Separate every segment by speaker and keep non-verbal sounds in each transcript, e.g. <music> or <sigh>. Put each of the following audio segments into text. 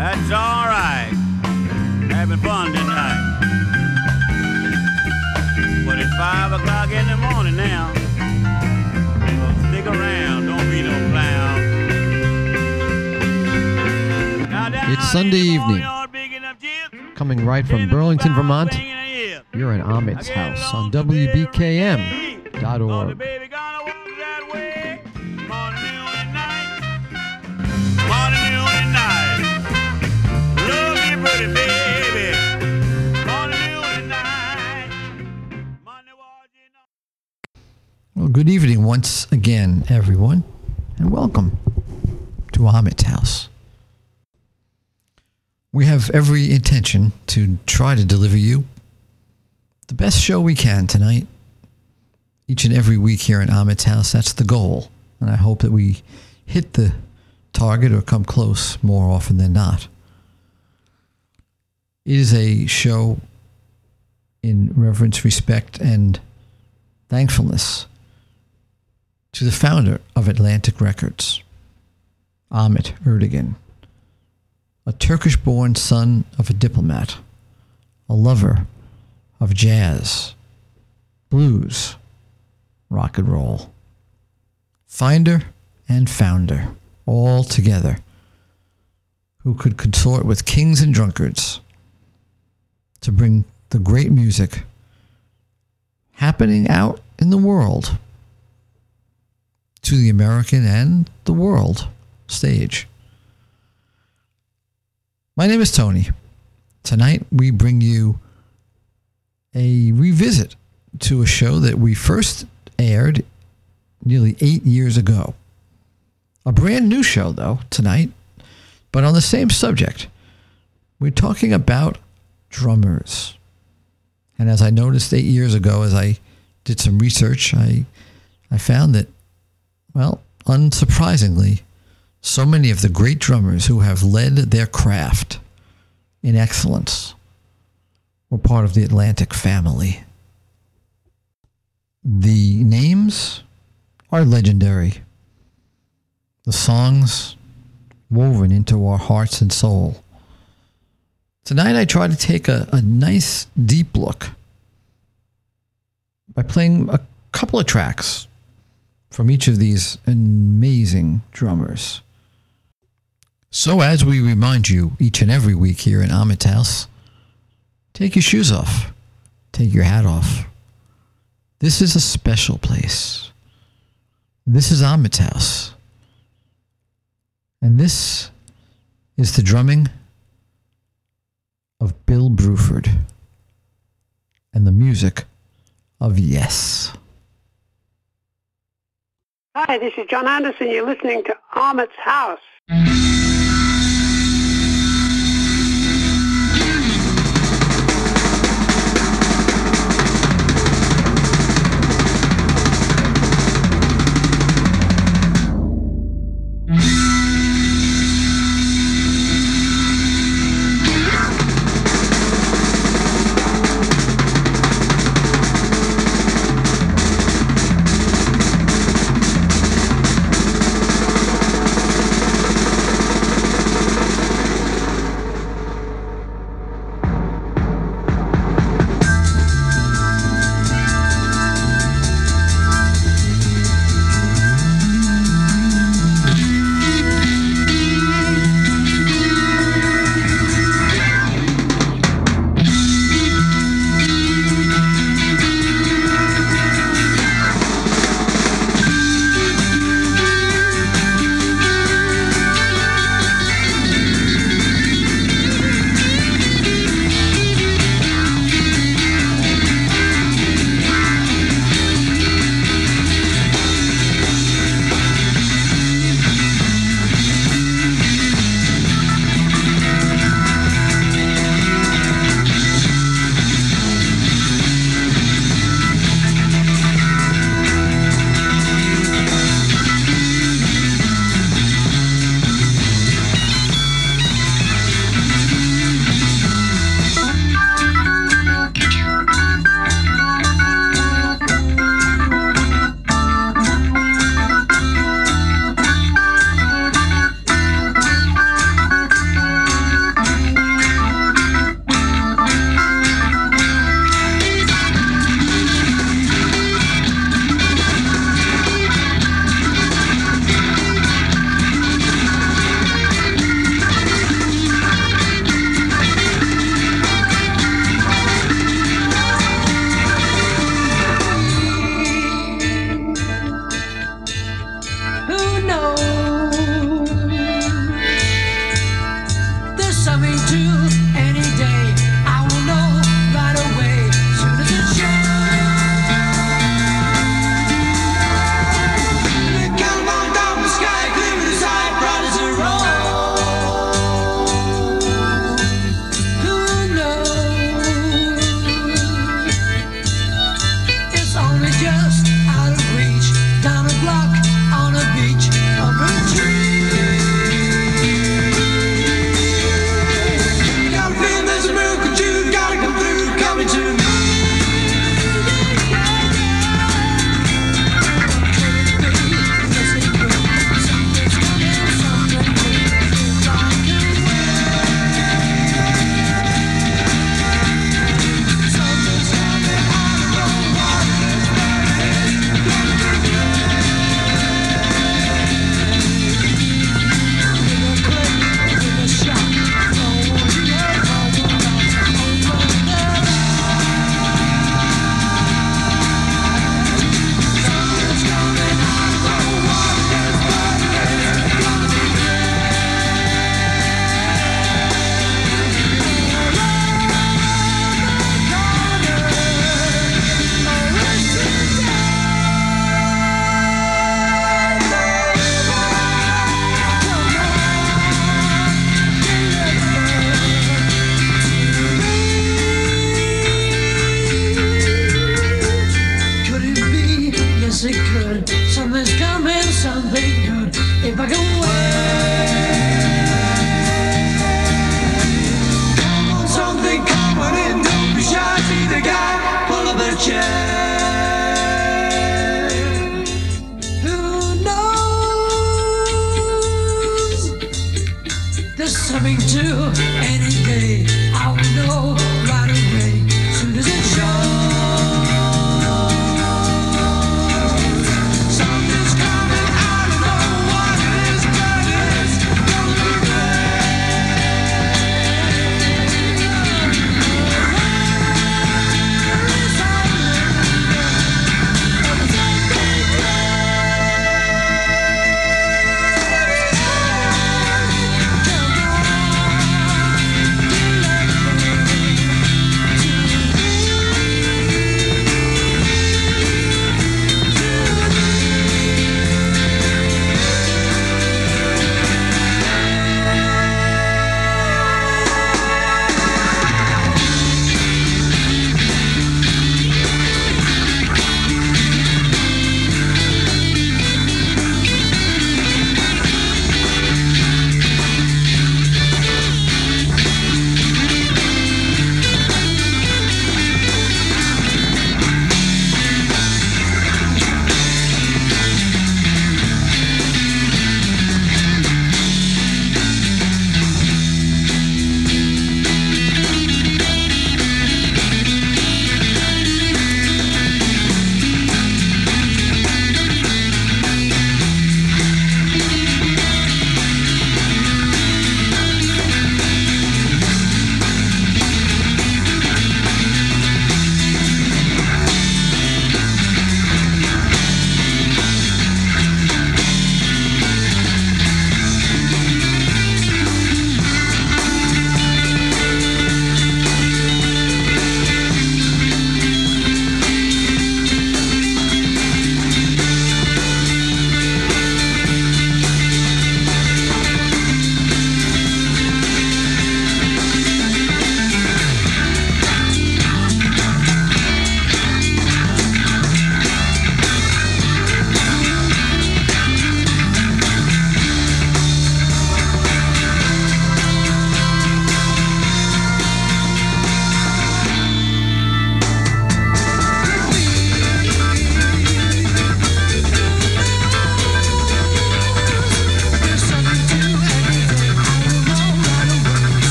Speaker 1: That's all right. Having fun tonight. But it's five o'clock in the morning now. So stick around. Don't be no clown.
Speaker 2: It's Sunday evening.
Speaker 1: barnyard, picking up chips.
Speaker 2: Coming right from Burlington, Vermont,
Speaker 1: singing a hymn.
Speaker 2: you're in Ahmet's
Speaker 1: I
Speaker 2: house on
Speaker 1: along
Speaker 2: good evening once again, everyone, and welcome to Ahmet's house. We have every intention to try to deliver you the best show we can tonight. Each and every week here in Ahmet's house, that's the goal. And I hope that we hit the target or come close more often than not. It is a show in reverence, respect, and thankfulness to the founder of Atlantic Records, Ahmet Ertegun, a Turkish born son of a diplomat, a lover of jazz, blues, rock and roll, finder and founder, all together, who could consort with kings and drunkards to bring the great music happening out in the world to the American and the world stage. My name is Tony. Tonight we bring you a revisit to a show that we first aired nearly eight years ago. A brand new show, though, tonight, but on the same subject. We're talking about drummers. And as I noticed eight years ago, as I did some research, I, I found that well, unsurprisingly, so many of the great drummers who have led their craft in excellence were part of the Atlantic family. The names are legendary. The songs woven into our hearts and soul. Tonight I try to take a, a nice deep look by playing a couple of tracks from each of these amazing drummers. So, as we remind you each and every week here in Ahmet's house, take your shoes off, take your hat off. This is a special place. This is Ahmet's house. And this is the drumming of Bill Bruford and the music of Yes.
Speaker 3: Hi, this is Jon Anderson. You're listening to Ahmet's House.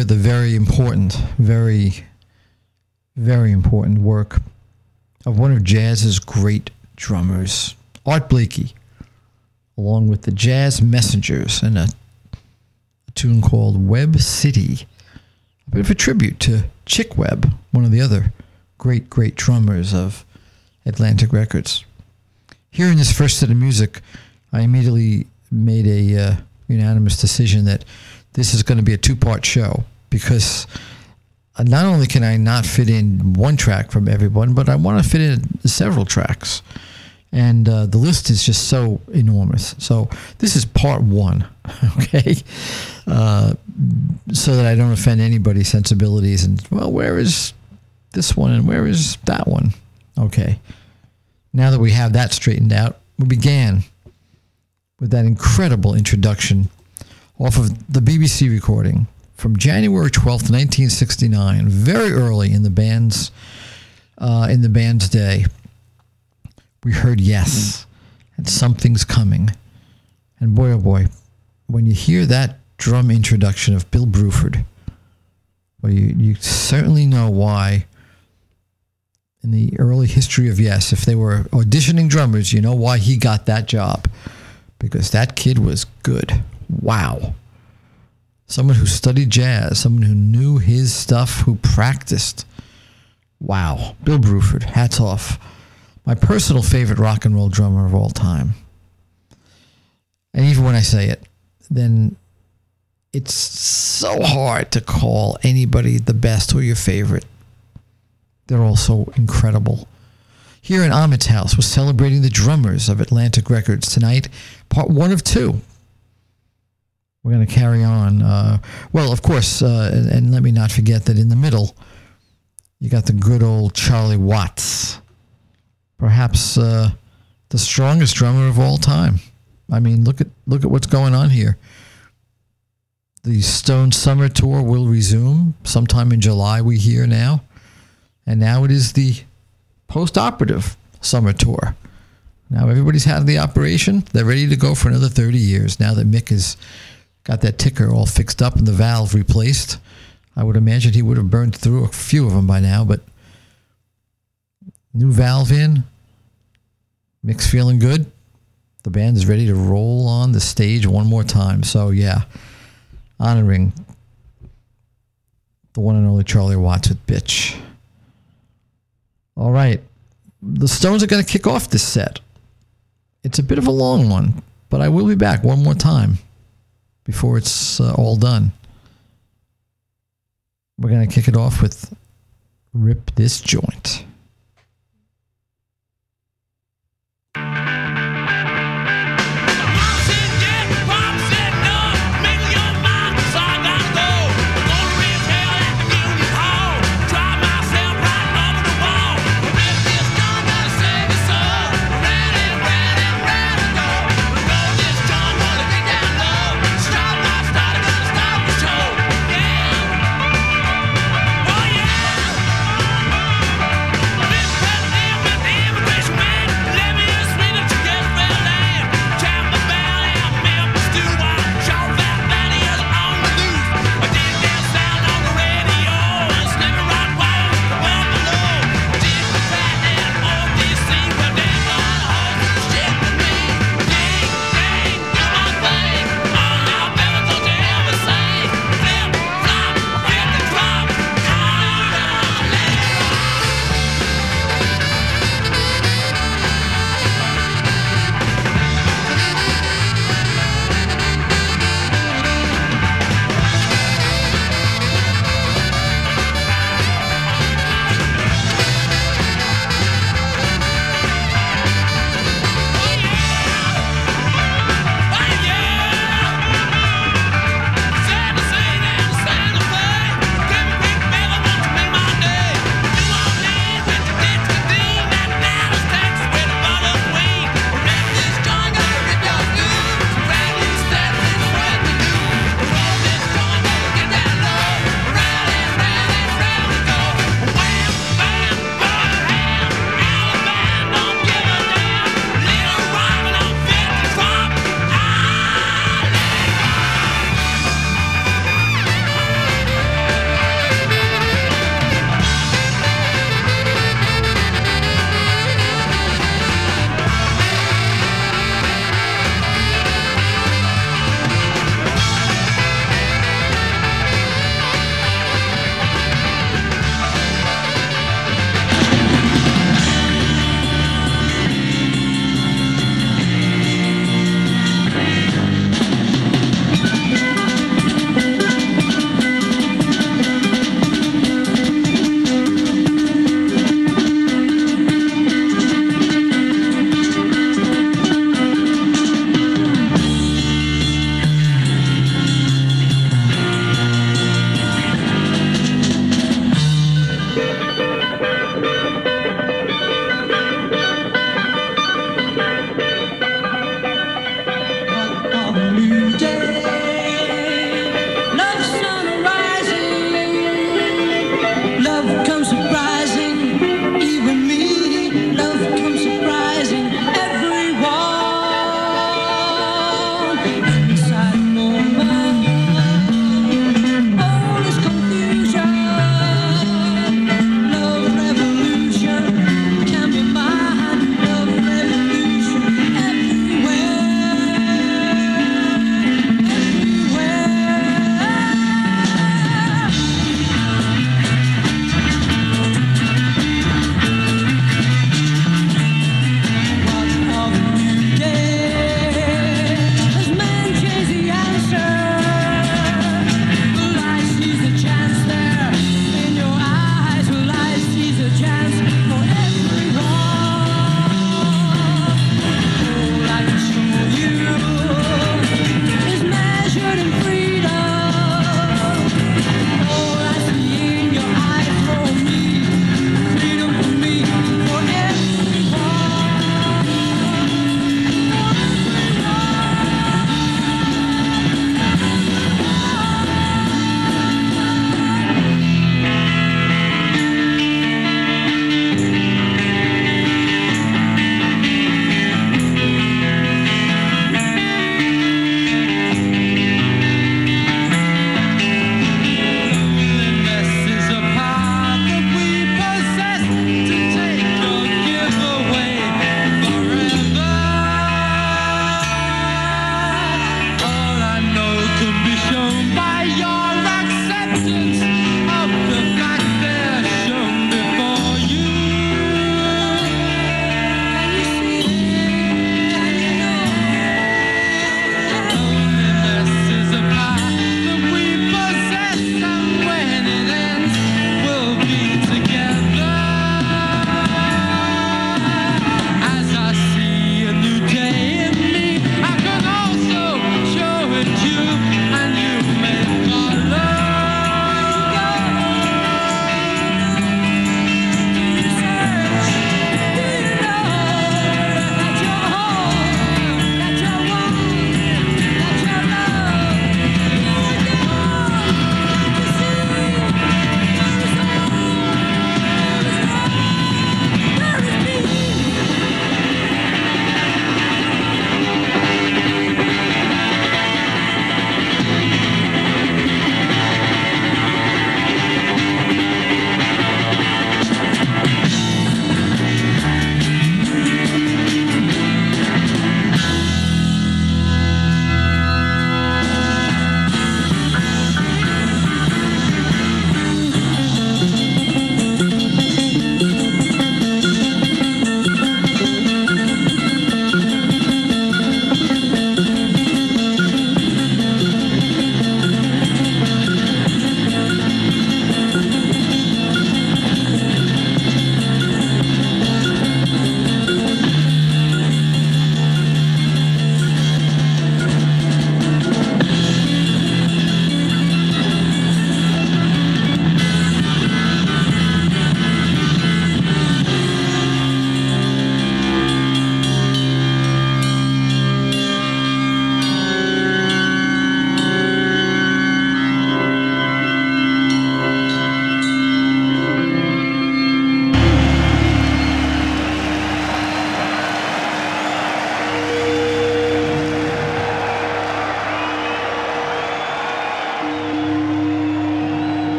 Speaker 2: Hear the very important, very, very important work of one of jazz's great drummers, Art Blakey, along with the Jazz Messengers and a, a tune called Webb City, a bit of a tribute to Chick Webb, one of the other great, great drummers of Atlantic Records. Hearing this first set of music, I immediately made a uh, unanimous decision that this is going to be a two-part show because uh, not only can I not fit in one track from everyone, but I want to fit in several tracks. And uh, the list is just so enormous. So this is part one, <laughs> okay? Uh, so that I don't offend anybody's sensibilities. And, well, where is this one and where is that one? Okay. Now that we have that straightened out, we began with that incredible introduction off of the BBC recording from January 12th, 1969, very early in the band's uh, in the band's day. We heard yes, and something's coming. And boy, oh boy, when you hear that drum introduction of Bill Bruford, well, you, you certainly know why in the early history of Yes, if they were auditioning drummers, you know why he got that job. Because that kid was good. Wow. Someone who studied jazz, someone who knew his stuff, who practiced. Wow. Bill Bruford, hats off. My personal favorite rock and roll drummer of all time. And even when I say it, then it's so hard to call anybody the best or your favorite. They're all so incredible. Here in Ahmet's house, we're celebrating the drummers of Atlantic Records tonight, part one of two. We're going to carry on. Uh, well, of course, uh, and, and let me not forget that in the middle, you got the good old Charlie Watts, perhaps uh, the strongest drummer of all time. I mean, look at look at what's going on here. The Stone Summer Tour will resume sometime in July. We hear now, and now it is the post-operative summer tour. Now everybody's had the operation; they're ready to go for another thirty years. Now that Mick has got that ticker all fixed up and the valve replaced, I would imagine he would have burned through a few of them by now. But new valve in, Mick's feeling good. The band is ready to roll on the stage one more time. So yeah, honoring the one and only Charlie Watts with Bitch. All right. The Stones are going to kick off this set. It's a bit of a long one, but I will be back one more time before it's uh, all done. We're going to kick it off with Rip This Joint.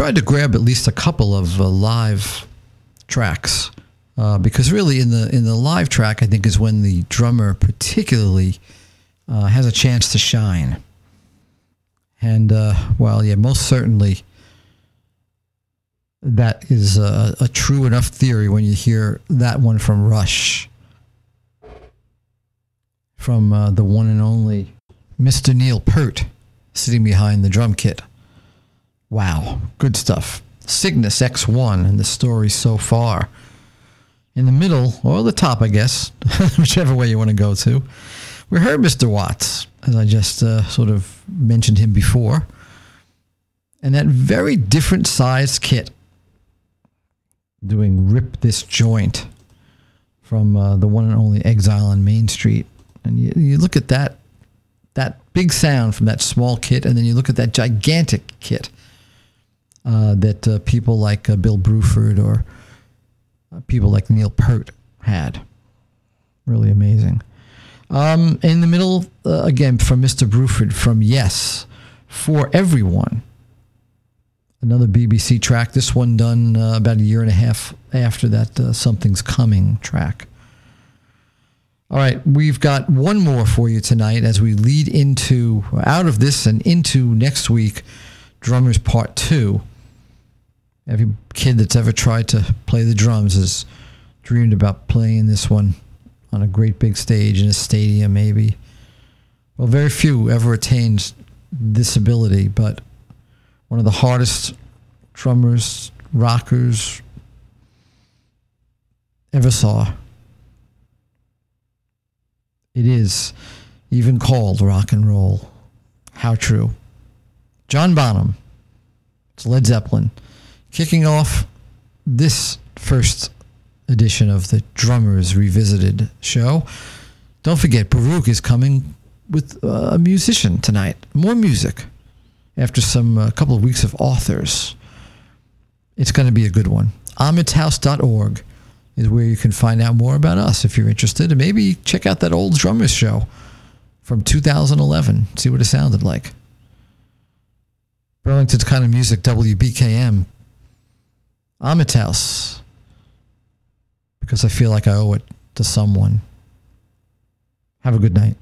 Speaker 2: Tried to grab at least a couple of uh, live tracks uh, because really in the in the live track I think is when the drummer particularly uh, has a chance to shine. And uh, well, yeah, most certainly that is a, a true enough theory when you hear that one from Rush, from uh, the one and only Mr. Neil Peart sitting behind the drum kit. Wow, good stuff. Cygnus X1 and the story so far. In the middle, or the top, I guess, <laughs> whichever way you want to go to, we heard Mr. Watts, as I just uh, sort of mentioned him before, and that very different size kit doing Rip This Joint from uh, the one and only Exile on Main Street. And you, you look at that that big sound from that small kit, and then you look at that gigantic kit uh, that uh, people like uh, Bill Bruford or uh, people like Neil Peart had. Really amazing. Um, in the middle, uh, again, from Mr. Bruford, from Yes, for Everyone. Another BBC track. This one done about a year and a half after that Something's Coming track. All right, we've got one more for you tonight as we lead into out of this and into next week, Drummers Part Two. Every kid that's ever tried to play the drums has dreamed about playing this one on a great big stage in a stadium, maybe. Well, very few ever attained this ability, but one of the hardest drummers, rockers ever saw. It is even called rock and roll. How true. John Bonham. It's Led Zeppelin. Kicking off this first edition of the Drummers Revisited show. Don't forget, Baruch is coming with uh, a musician tonight. More music after some a couple of weeks of authors. It's going to be a good one. AhmetHouse.org is where you can find out more about us if you're interested. And maybe check out that old drummers show from 2011. See what it sounded like. Burlington's kind of music, WBKM. Ahmet House. Because I feel like I owe it to someone. Have a good night.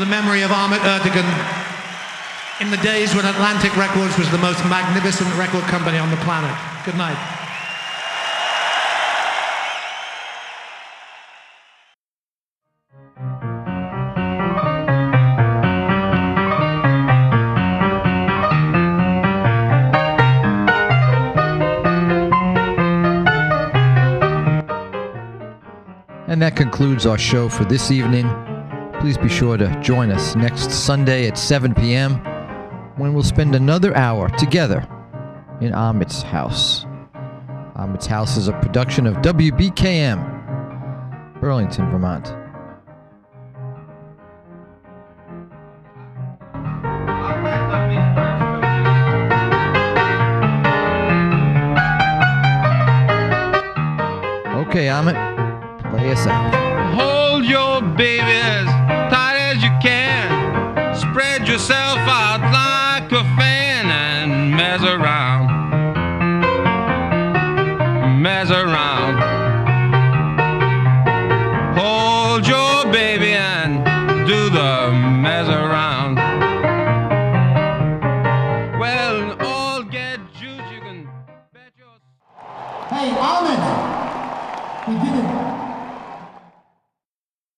Speaker 4: The memory of Ahmet Ertegun in the days when Atlantic Records was the most magnificent record company on the planet. Good night.
Speaker 5: And that concludes our show for this evening. Please be sure to join us next Sunday at 7 p.m. when we'll spend another hour together in Ahmet's house. Ahmet's house is a production of WBKM, Burlington, Vermont. Okay, Amit,